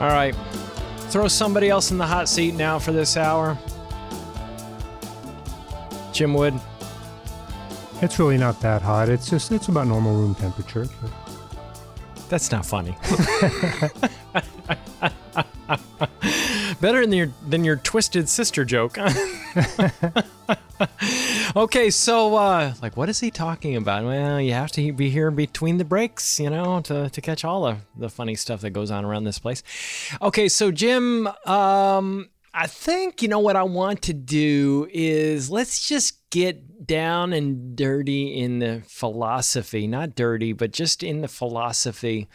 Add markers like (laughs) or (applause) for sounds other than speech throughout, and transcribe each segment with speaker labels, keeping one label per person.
Speaker 1: All right. Throw somebody else in the hot seat now for this hour. Jim Wood.
Speaker 2: It's really not that hot. It's just it's about normal room temperature.
Speaker 1: That's not funny. (laughs) Better than your than your twisted sister joke. (laughs) (laughs) okay, so uh, like, what is he talking about? Well, you have to be here between the breaks, you know, to, to catch all the the funny stuff that goes on around this place. Okay, so Jim, um, I think you know what I want to do is let's just get down and dirty in the philosophy, not dirty, but just in the philosophy.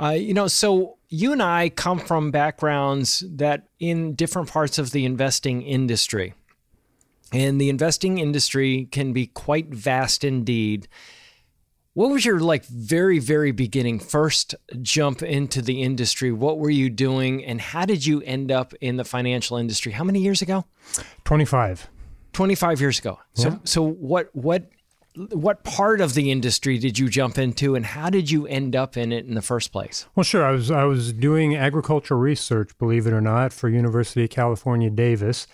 Speaker 1: Uh, you know, so you and I come from backgrounds that in different parts of the investing industry. And the investing industry can be quite vast indeed. What was your like very very beginning first jump into the industry? What were you doing and how did you end up in the financial industry? How many years ago?
Speaker 2: 25.
Speaker 1: 25 years ago. So
Speaker 2: Yeah.
Speaker 1: so what what what part of the industry did you jump into and how did you end up in it in the first place?
Speaker 2: Well, sure. I was I was doing agricultural research, believe it or not, for University of California, Davis,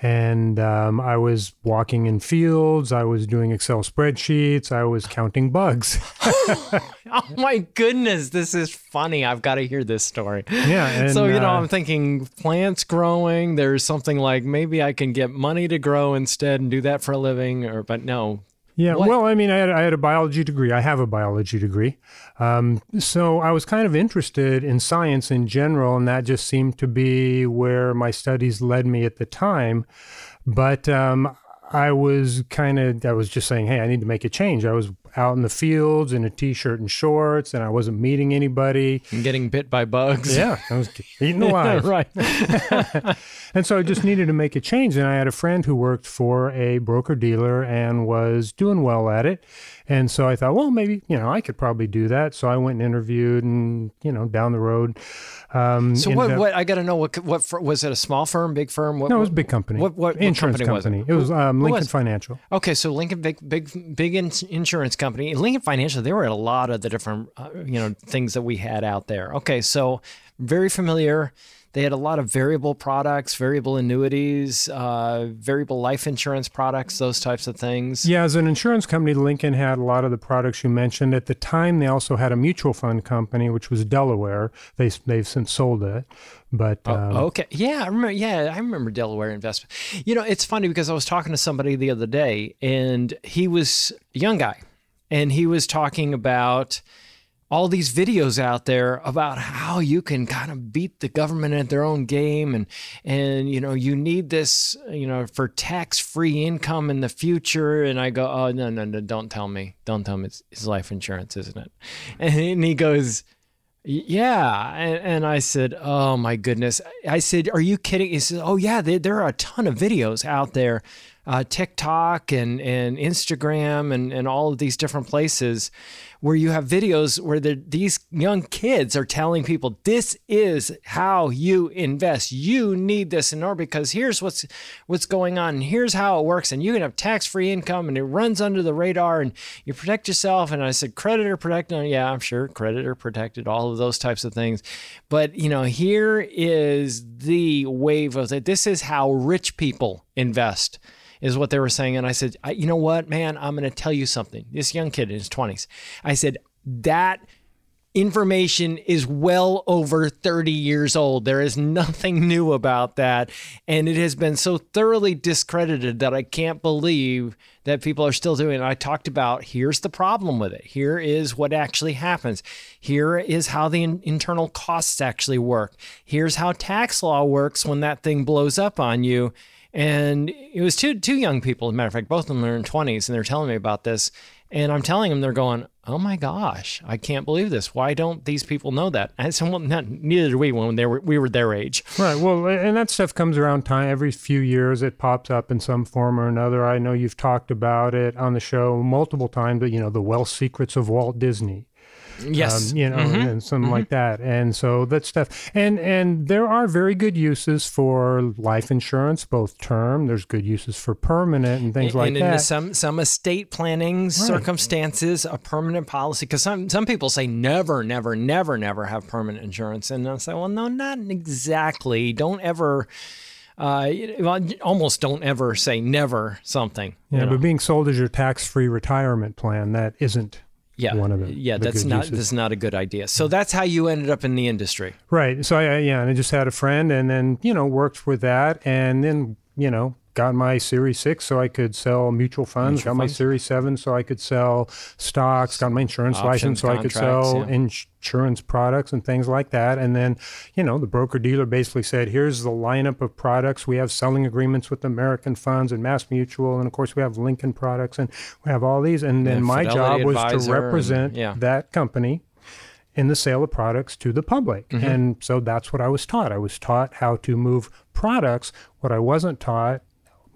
Speaker 2: and um, I was walking in fields. I was doing Excel spreadsheets. I was counting bugs. (laughs) (laughs)
Speaker 1: Oh my goodness, this is funny. I've got to hear this story.
Speaker 2: Yeah. And,
Speaker 1: so, you know,
Speaker 2: uh,
Speaker 1: I'm thinking plants growing, there's something like maybe I can get money to grow instead and do that for a living or but no.
Speaker 2: Yeah,
Speaker 1: What-
Speaker 2: well, I mean, I had, I had a biology degree. I have a biology degree. Um, so I was kind of interested in science in general, and that just seemed to be where my studies led me at the time. But um, I was kind of, I was just saying, hey, I need to make a change. I was out in the fields in a t shirt and shorts, and I wasn't meeting anybody.
Speaker 1: I'm getting bit by bugs.
Speaker 2: Yeah, I was (laughs) eaten alive. (laughs)
Speaker 1: right. (laughs)
Speaker 2: And so I just needed to make a change. And I had a friend who worked for a broker dealer and was doing well at it. And so I thought, well, maybe, you know, I could probably do that. So I went and interviewed and, you know, down the road. Um,
Speaker 1: So what
Speaker 2: up-
Speaker 1: what I got to know what what was it a small firm, big firm? What,
Speaker 2: No, it was a big company.
Speaker 1: What what, what
Speaker 2: Insurance
Speaker 1: company, was it?
Speaker 2: It was um, Lincoln
Speaker 1: was it?
Speaker 2: Financial.
Speaker 1: Okay, so Lincoln big big big ins- insurance company, Lincoln Financial. There were a lot of the different uh, you know things that we had out there. Okay, so very familiar. They had a lot of variable products, variable annuities, uh, variable life insurance products, those types of things.
Speaker 2: Yeah, as an insurance company, Lincoln had a lot of the products you mentioned. At the time, they also had a mutual fund company, which was Delaware. They, they've since sold it. But um,
Speaker 1: Okay. Yeah, I remember. Yeah, I remember Delaware investment. You know, it's funny because I was talking to somebody the other day, and he was a young guy, and he was talking about all these videos out there about how you can kind of beat the government at their own game and and you know you need this you know for tax free income in the future and I go oh no no no don't tell me don't tell me it's, it's life insurance isn't it and he goes yeah. And, and I said, Oh my goodness. I said, Are you kidding? He says Oh, yeah. There, there are a ton of videos out there, uh, TikTok and, and Instagram and, and all of these different places where you have videos where the, these young kids are telling people, This is how you invest. You need this in order because here's what's what's going on. And here's how it works. And you can have tax free income and it runs under the radar and you protect yourself. And I said, creditor protected. Yeah, I'm sure creditor protected, all of those types of things. But, you know, here is the wave of it. This is how rich people invest. Is what they were saying. And I said, I, you know what, man, I'm going to tell you something. This young kid in his 20s, I said, that information is well over 30 years old. There is nothing new about that. And it has been so thoroughly discredited that I can't believe that people are still doing it. I talked about here's the problem with it. Here is what actually happens. Here is how the in- internal costs actually work. Here's how tax law works when that thing blows up on you. And it was two two young people, as a matter of fact, both of them are in 20s, and they're telling me about this. And I'm telling them, they're going, "Oh my gosh, I can't believe this. Why don't these people know that?" And said, "Well, not, neither do we when they were we were their age."
Speaker 2: Right. Well, and that stuff comes around time every few years. It pops up in some form or another. I know you've talked about it on the show multiple times. But you know, the wealth secrets of Walt Disney.
Speaker 1: Yes,
Speaker 2: um, you know, mm-hmm. and something mm-hmm. like that. And so that stuff. And and there are very good uses for life insurance, both term. There's good uses for permanent and things
Speaker 1: and,
Speaker 2: like
Speaker 1: and
Speaker 2: that.
Speaker 1: And some some estate planning right. circumstances, a permanent policy. Because some some people say never, never, never, never have permanent insurance, and I say, well, no, not exactly. Don't ever. Uh, well, almost don't ever say never something.
Speaker 2: Yeah, know? but being sold as your tax-free retirement plan, that isn't
Speaker 1: yeah,
Speaker 2: one of the
Speaker 1: yeah.
Speaker 2: The
Speaker 1: that's not uses. that's not a good idea. So that's how you ended up in the industry,
Speaker 2: right? So I yeah, and I just had a friend, and then you know worked with that, and then you know got my Series 6 so I could sell mutual funds, mutual got funds. my Series 7 so I could sell stocks, got my insurance Options, license so I could sell yeah. insurance products and things like that. And then, you know, the broker dealer basically said, here's the lineup of products. We have selling agreements with American Funds and Mass Mutual. And of course, we have Lincoln products and we have all these. And then my job was to represent and, yeah. that company in the sale of products to the public. Mm-hmm. And so that's what I was taught. I was taught how to move products. What I wasn't taught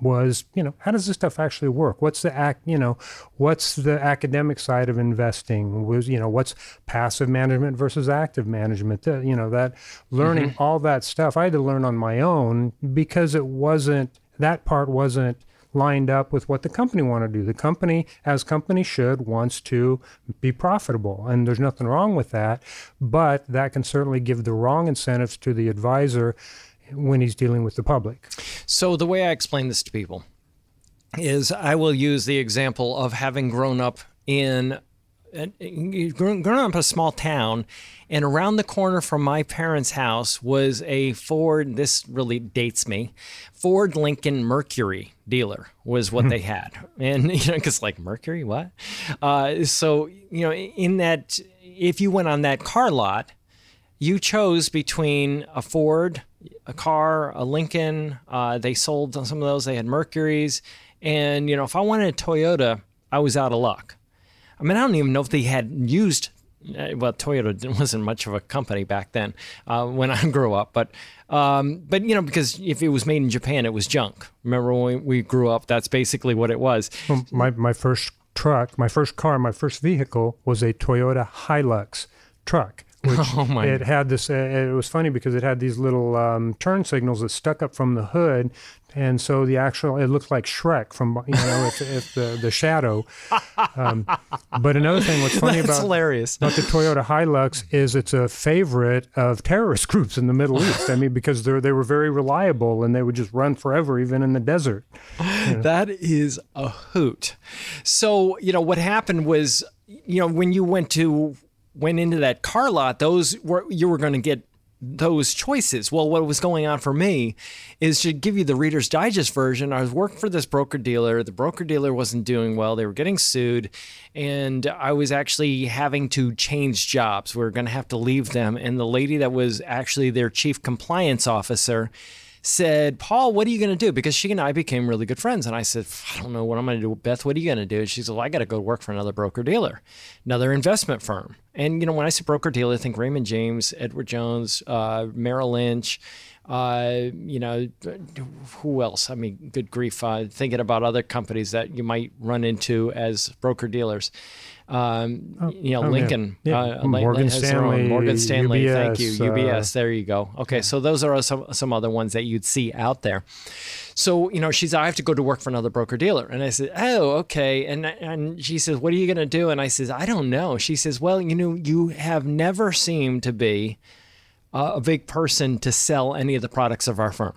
Speaker 2: was, you know, how does this stuff actually work? What's the act, you know, what's the academic side of investing? Was, you know, what's passive management versus active management? The, you know, that learning mm-hmm. all that stuff I had to learn on my own because it wasn't that part wasn't lined up with what the company want to do. The company, as company should, wants to be profitable, and there's nothing wrong with that. But that can certainly give the wrong incentives to the advisor when he's dealing with the public.
Speaker 1: So, the way I explain this to people is I will use the example of having grown up in grown up in a small town and around the corner from my parents' house was a Ford this really dates me Ford Lincoln Mercury dealer was what they had. And (laughs) you know because like Mercury what? Uh, so you know in that if you went on that car lot you chose between a Ford a car, a Lincoln. Uh, they sold some of those. They had Mercuries, and you know, if I wanted a Toyota, I was out of luck. I mean, I don't even know if they had used. Uh, well, Toyota (laughs) wasn't much of a company back then uh, when I (laughs) grew up, but um, but you know, because if it was made in Japan, it was junk. Remember when we, we grew up? That's basically what it was.
Speaker 2: Well, my my first truck, my first car, my first vehicle was a Toyota Hilux truck which (laughs) oh my. it had this. Uh, it was funny because it had these little um, turn signals that stuck up from the hood, and so the actual it looked like Shrek from you know if, (laughs) if the the shadow. Um, but another thing, what's funny (laughs)
Speaker 1: That's
Speaker 2: about
Speaker 1: hilarious
Speaker 2: about the Toyota Hilux is it's a favorite of terrorist groups in the Middle East. I mean, because they they were very reliable and they would just run forever, even in the desert.
Speaker 1: You know? That is a hoot. So you know what happened was you know when you went to went into that car lot, those were you were going to get those choices. Well, what was going on for me is to give you the Reader's Digest version. I was working for this broker dealer. The broker dealer wasn't doing well. They were getting sued, and I was actually having to change jobs. We were going to have to leave them. And the lady that was actually their chief compliance officer said, Paul, what are you going to do? Because she and I became really good friends. And I said, I don't know what I'm going to do. Beth, what are you going to do? She said, Well, I got to go work for another broker dealer, another investment firm. And, you know, when I say broker dealer, I think Raymond James, Edward Jones, uh, Merrill Lynch, uh, you know, who else? I mean, good grief. Uh, thinking about other companies that you might run into as broker dealers. Um, oh, you know, oh, Lincoln,
Speaker 2: yeah. Yeah. Uh, Morgan Stanley,
Speaker 1: Morgan Stanley.
Speaker 2: UBS,
Speaker 1: thank you, UBS. Uh, there you go. Okay, so those are some some other ones that you'd see out there. So you know, she's I have to go to work for another broker dealer, and I said, oh, okay. And and she says, what are you going to do? And I says, I don't know. She says, well, you know, you have never seemed to be a big person to sell any of the products of our firm.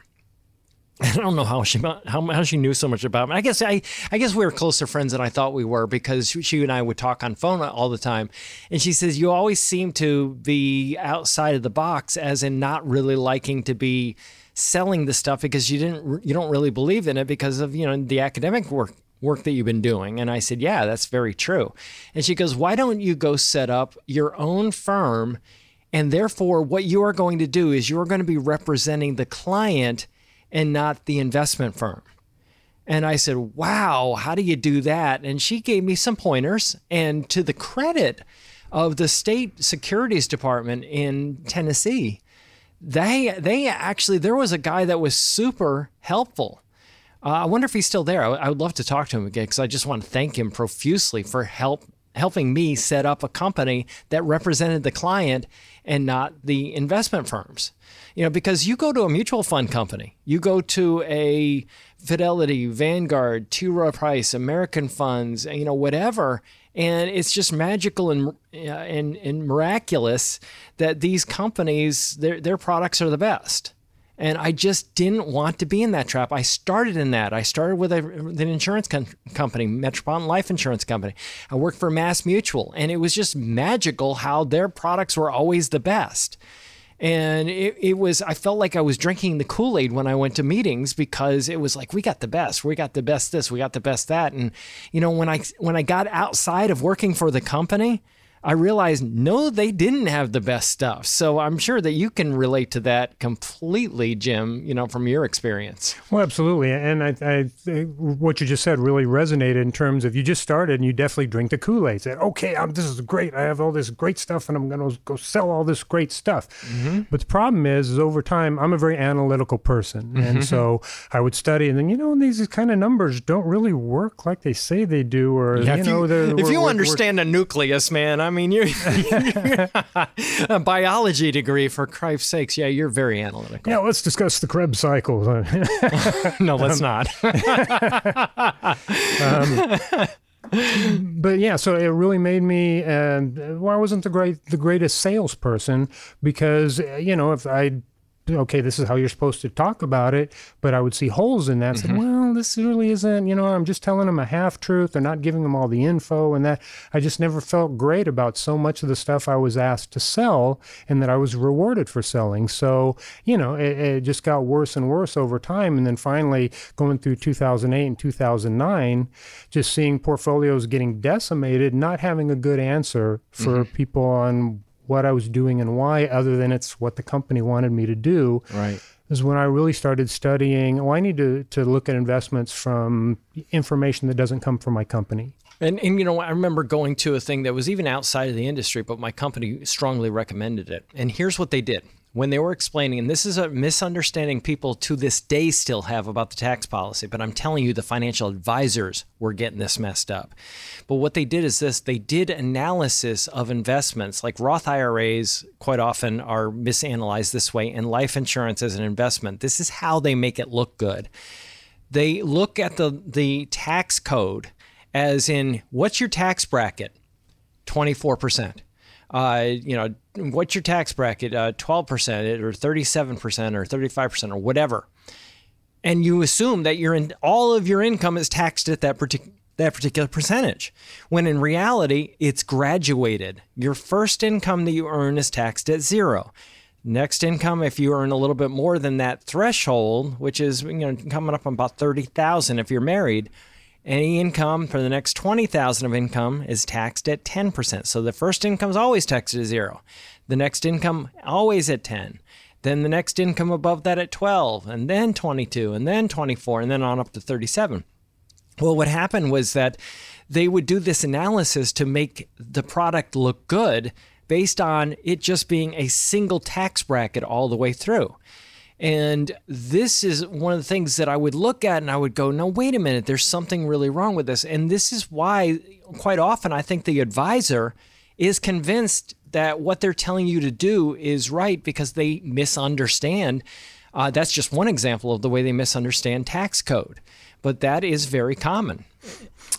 Speaker 1: (laughs) I don't know how she how, how she knew so much about me. I guess I I guess we were closer friends than I thought we were because she and I would talk on phone all the time. And she says you always seem to be outside of the box, as in not really liking to be selling the stuff because you didn't you don't really believe in it because of you know the academic work work that you've been doing. And I said, yeah, that's very true. And she goes, why don't you go set up your own firm? And therefore, what you are going to do is you're going to be representing the client and not the investment firm. And I said, Wow, how do you do that? And she gave me some pointers. And to the credit of the state securities department in Tennessee, they they actually there was a guy that was super helpful. Uh, I wonder if he's still there. I, I would love to talk to him again because I just want to thank him profusely for help helping me set up a company that represented the client and not the investment firms. You know, because you go to a mutual fund company, you go to a Fidelity, Vanguard, T. Rowe Price, American Funds, you know, whatever, and it's just magical and uh, and, and miraculous that these companies their their products are the best. And I just didn't want to be in that trap. I started in that. I started with, a, with an insurance com- company, Metropolitan Life Insurance Company. I worked for Mass Mutual, and it was just magical how their products were always the best. And it, it was, I felt like I was drinking the Kool Aid when I went to meetings because it was like, we got the best, we got the best this, we got the best that. And, you know, when I, when I got outside of working for the company, I realized no, they didn't have the best stuff. So I'm sure that you can relate to that completely, Jim. You know, from your experience.
Speaker 2: Well, absolutely, and I, I what you just said really resonated in terms of you just started and you definitely drink the Kool Aid. Said, okay, I'm, this is great. I have all this great stuff, and I'm going to go sell all this great stuff. Mm-hmm. But the problem is, is over time, I'm a very analytical person, mm-hmm. and so I would study, and then you know, these kind of numbers don't really work like they say they do, or yeah, you know,
Speaker 1: you, if you understand a nucleus, man, I'm mean, you're, you're (laughs) a biology degree for Christ's sakes. Yeah, you're very analytical.
Speaker 2: Yeah, let's discuss the Krebs cycle. (laughs)
Speaker 1: no, let's um, not. (laughs)
Speaker 2: um, but yeah, so it really made me. Uh, well, I wasn't the great, the greatest salesperson because you know if I okay, this is how you're supposed to talk about it, but I would see holes in that. Mm-hmm. This really isn't, you know, I'm just telling them a half truth. They're not giving them all the info and that. I just never felt great about so much of the stuff I was asked to sell and that I was rewarded for selling. So, you know, it, it just got worse and worse over time. And then finally, going through 2008 and 2009, just seeing portfolios getting decimated, not having a good answer for mm-hmm. people on what I was doing and why, other than it's what the company wanted me to do.
Speaker 1: Right.
Speaker 2: Is when I really started studying. Well, I need to, to look at investments from information that doesn't come from my company.
Speaker 1: And, and you know, I remember going to a thing that was even outside of the industry, but my company strongly recommended it. And here's what they did when they were explaining, and this is a misunderstanding people to this day still have about the tax policy, but I'm telling you, the financial advisors were getting this messed up. But what they did is this they did analysis of investments, like Roth IRAs quite often are misanalyzed this way, and life insurance as an investment. This is how they make it look good. They look at the, the tax code as in what's your tax bracket? 24% uh, you know, what's your tax bracket? Uh, 12% or 37% or 35% or whatever. And you assume that your in, all of your income is taxed at that particular that particular percentage. When in reality, it's graduated. Your first income that you earn is taxed at zero. Next income, if you earn a little bit more than that threshold, which is you know coming up on about thirty thousand if you're married, any income for the next 20,000 of income is taxed at 10%. So the first income is always taxed at 0. The next income always at 10. Then the next income above that at 12 and then 22 and then 24 and then on up to 37. Well, what happened was that they would do this analysis to make the product look good based on it just being a single tax bracket all the way through. And this is one of the things that I would look at and I would go, no, wait a minute, there's something really wrong with this. And this is why, quite often, I think the advisor is convinced that what they're telling you to do is right because they misunderstand. Uh, that's just one example of the way they misunderstand tax code, but that is very common.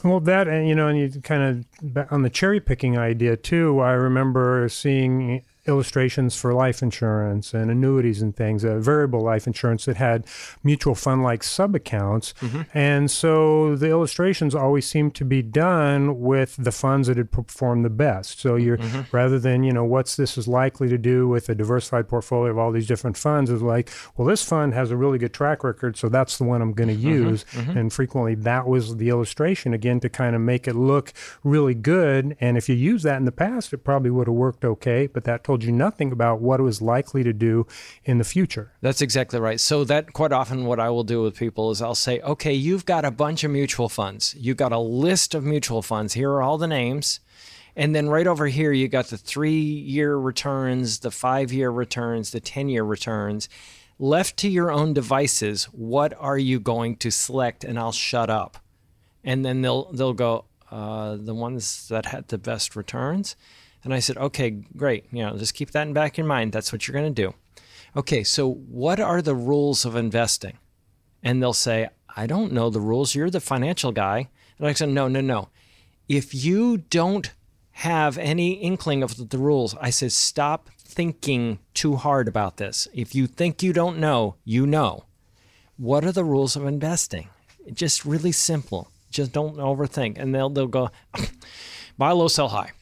Speaker 2: Well, that and you know, and you kind of on the cherry picking idea too. I remember seeing illustrations for life insurance and annuities and things, uh, variable life insurance that had mutual fund like sub accounts. Mm-hmm. And so the illustrations always seemed to be done with the funds that had performed the best. So you're mm-hmm. rather than, you know, what's this is likely to do with a diversified portfolio of all these different funds is like, well, this fund has a really good track record, so that's the one I'm going to mm-hmm. use. Mm-hmm. And frequently that was the illustration again to kind of make it look really good. And if you use that in the past, it probably would have worked okay, but that told you nothing about what it was likely to do in the future.
Speaker 1: That's exactly right. So that quite often what I will do with people is I'll say, okay, you've got a bunch of mutual funds. You've got a list of mutual funds. Here are all the names. And then right over here, you got the three year returns, the five year returns, the 10 year returns. Left to your own devices, what are you going to select? And I'll shut up. And then they'll, they'll go, uh, the ones that had the best returns. And I said, okay, great. You know, just keep that in back your mind. That's what you're going to do. Okay, so what are the rules of investing? And they'll say, I don't know the rules. You're the financial guy. And I said, no, no, no. If you don't have any inkling of the rules, I said, stop thinking too hard about this. If you think you don't know, you know. What are the rules of investing? Just really simple. Just don't overthink. And they'll they'll go, buy low, sell high.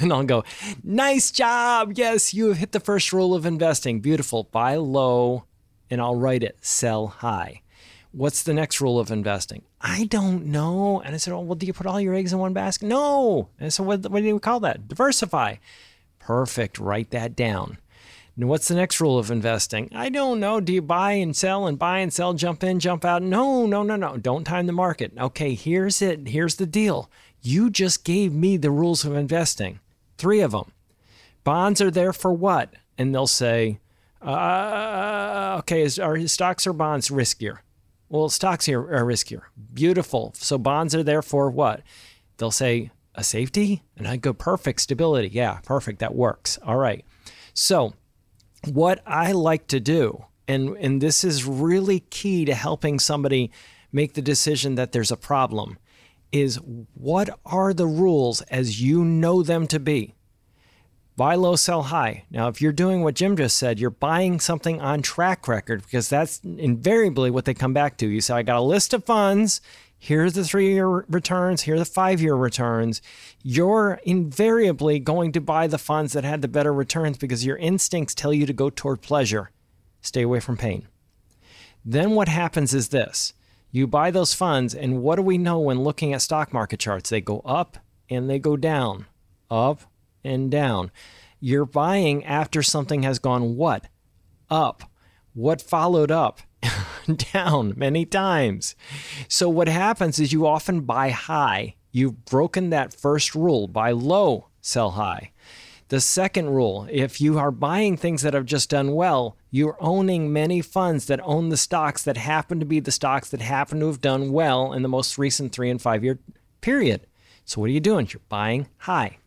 Speaker 1: (laughs) and I'll go, nice job. Yes, you have hit the first rule of investing. Beautiful. Buy low, and I'll write it, sell high. What's the next rule of investing? I don't know. And I said, Oh, well, do you put all your eggs in one basket? No. And so, what, what do you call that? Diversify. Perfect. Write that down. And what's the next rule of investing? I don't know. Do you buy and sell and buy and sell, jump in, jump out? No, no, no, no. Don't time the market. Okay, here's it. Here's the deal. You just gave me the rules of investing, three of them. Bonds are there for what? And they'll say, uh, okay, is, are stocks or bonds riskier? Well, stocks are riskier. Beautiful. So bonds are there for what? They'll say a safety, and I go perfect stability. Yeah, perfect. That works. All right. So, what I like to do, and and this is really key to helping somebody make the decision that there's a problem, is what are the rules as you know them to be? buy low, sell high. Now, if you're doing what Jim just said, you're buying something on track record because that's invariably what they come back to. You say, I got a list of funds. Here's the three year returns. Here are the five year returns. You're invariably going to buy the funds that had the better returns because your instincts tell you to go toward pleasure. Stay away from pain. Then what happens is this you buy those funds, and what do we know when looking at stock market charts? They go up and they go down, up and down. You're buying after something has gone what? Up. What followed up? (laughs) down many times. So what happens is you often buy high. You've broken that first rule buy low, sell high. The second rule if you are buying things that have just done well, you're owning many funds that own the stocks that happen to be the stocks that happen to have done well in the most recent three and five year period. So, what are you doing? You're buying high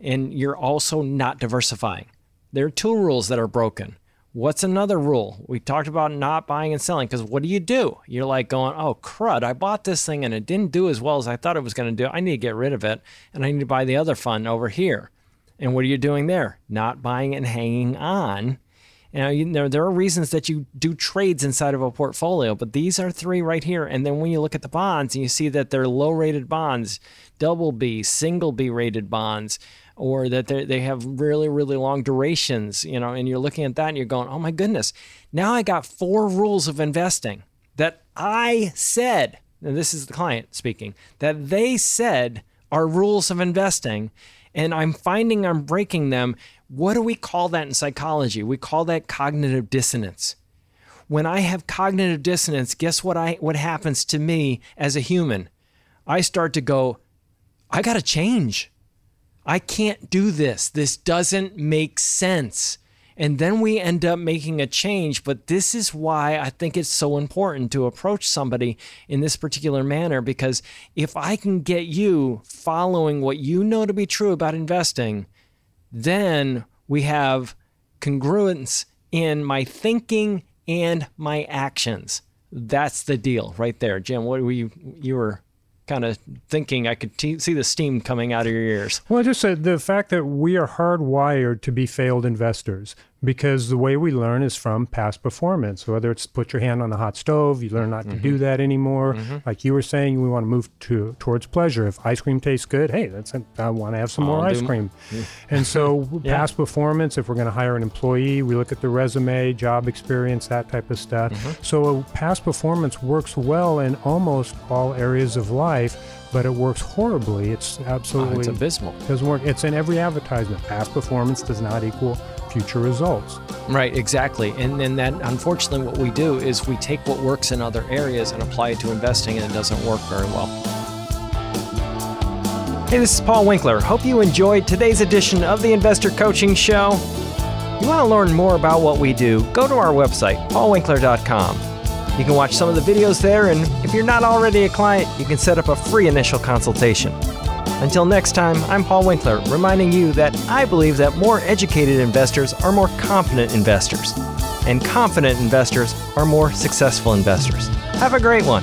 Speaker 1: and you're also not diversifying. There are two rules that are broken. What's another rule? We talked about not buying and selling because what do you do? You're like going, oh, crud, I bought this thing and it didn't do as well as I thought it was going to do. I need to get rid of it and I need to buy the other fund over here. And what are you doing there? Not buying and hanging on. Now, you know, there are reasons that you do trades inside of a portfolio, but these are three right here. And then when you look at the bonds and you see that they're low rated bonds, double B, single B rated bonds, or that they have really, really long durations, you know, and you're looking at that and you're going, oh my goodness, now I got four rules of investing that I said, and this is the client speaking, that they said are rules of investing, and I'm finding I'm breaking them. What do we call that in psychology? We call that cognitive dissonance. When I have cognitive dissonance, guess what I what happens to me as a human? I start to go, I got to change. I can't do this. This doesn't make sense. And then we end up making a change. But this is why I think it's so important to approach somebody in this particular manner because if I can get you following what you know to be true about investing, then we have congruence in my thinking and my actions. That's the deal right there. Jim, what were you you were kind of thinking I could see the steam coming out of your ears.
Speaker 2: Well, I just said the fact that we are hardwired to be failed investors because the way we learn is from past performance. Whether it's put your hand on the hot stove, you learn not to do mm-hmm. that anymore. Mm-hmm. Like you were saying, we want to move to towards pleasure. If ice cream tastes good, hey, that's I want to have some more
Speaker 1: I'll
Speaker 2: ice
Speaker 1: do-
Speaker 2: cream. And so (laughs)
Speaker 1: Yeah.
Speaker 2: past performance, if we're going to hire an employee, we look at the resume, job experience, that type of stuff. Mm-hmm. So a past performance works well in almost all areas of life, but it works horribly. It's
Speaker 1: Oh,
Speaker 2: absolutely
Speaker 1: it's abysmal.
Speaker 2: doesn't work. It's in every advertisement. Past performance does not equal future results.
Speaker 1: Right, exactly. And then that unfortunately what we do is we take what works in other areas and apply it to investing and it doesn't work very well. Hey, this is Paul Winkler. Hope you enjoyed today's edition of the Investor Coaching Show. You want to learn more about what we do, go to our website, paulwinkler.com. You can watch some of the videos there, and if you're not already a client, you can set up a free initial consultation. Until next time, I'm Paul Winkler, reminding you that I believe that more educated investors are more confident investors, and confident investors are more successful investors. Have a great one.